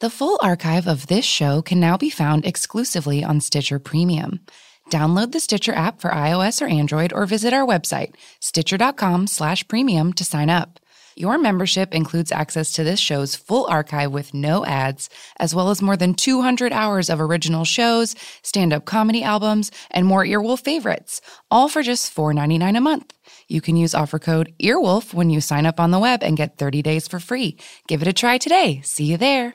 The full archive of this show can now be found exclusively on Stitcher Premium. Download the Stitcher app for iOS or Android or visit our website, stitcher.com slash premium to sign up. Your membership includes access to this show's full archive with no ads, as well as more than 200 hours of original shows, stand-up comedy albums, and more Earwolf favorites, all for just $4.99 a month. You can use offer code EARWOLF when you sign up on the web and get 30 days for free. Give it a try today. See you there.